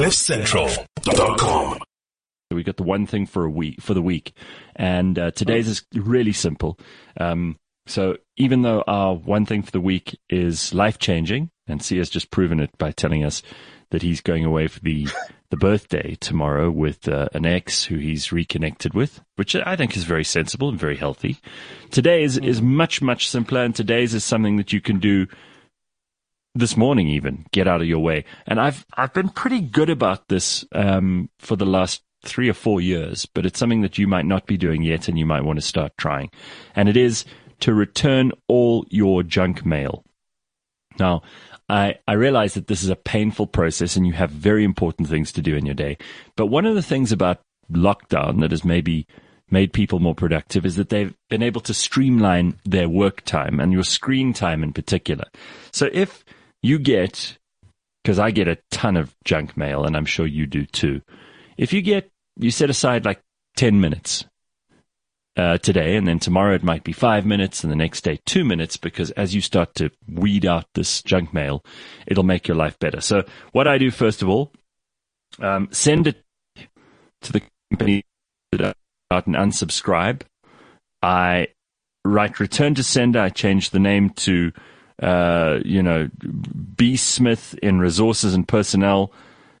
CliffCentral.com. We got the one thing for a week for the week, and uh, today's is really simple. Um, so even though our one thing for the week is life changing, and C has just proven it by telling us that he's going away for the the birthday tomorrow with uh, an ex who he's reconnected with, which I think is very sensible and very healthy. Today's is much much simpler, and today's is something that you can do this morning even get out of your way. And i've i've been pretty good about this um, for the last three or four years but it's something that you might not be doing yet and you might want to start trying. And it is to return all your junk mail. Now i i realize that this is a painful process and you have very important things to do in your day but one of the things about lockdown that has maybe made people more productive is that they've been able to streamline their work time and your screen time in particular. So if you get, because I get a ton of junk mail, and I'm sure you do too. If you get, you set aside like 10 minutes uh, today, and then tomorrow it might be five minutes, and the next day two minutes, because as you start to weed out this junk mail, it'll make your life better. So, what I do first of all, um, send it to the company out and unsubscribe. I write return to sender. I change the name to uh, you know, B. Smith in resources and personnel,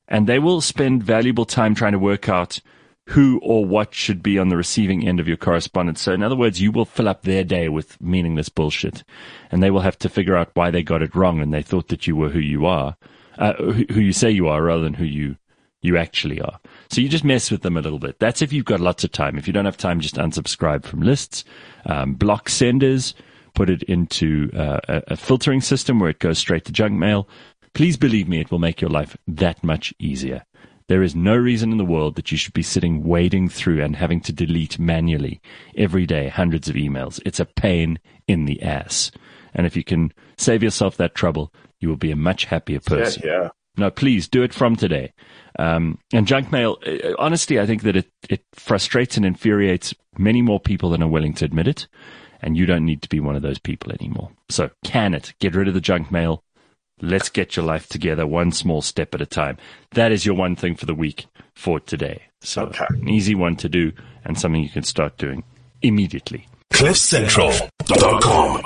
and they will spend valuable time trying to work out who or what should be on the receiving end of your correspondence. So, in other words, you will fill up their day with meaningless bullshit, and they will have to figure out why they got it wrong and they thought that you were who you are, uh, who you say you are, rather than who you you actually are. So you just mess with them a little bit. That's if you've got lots of time. If you don't have time, just unsubscribe from lists, um, block senders put it into uh, a, a filtering system where it goes straight to junk mail. Please believe me, it will make your life that much easier. There is no reason in the world that you should be sitting wading through and having to delete manually every day hundreds of emails. It's a pain in the ass. And if you can save yourself that trouble, you will be a much happier person. Yeah, yeah. No, please do it from today. Um, and junk mail, uh, honestly, I think that it, it frustrates and infuriates many more people than are willing to admit it and you don't need to be one of those people anymore. So can it. Get rid of the junk mail. Let's get your life together one small step at a time. That is your one thing for the week for today. So Okay. an easy one to do and something you can start doing immediately. CliffCentral.com.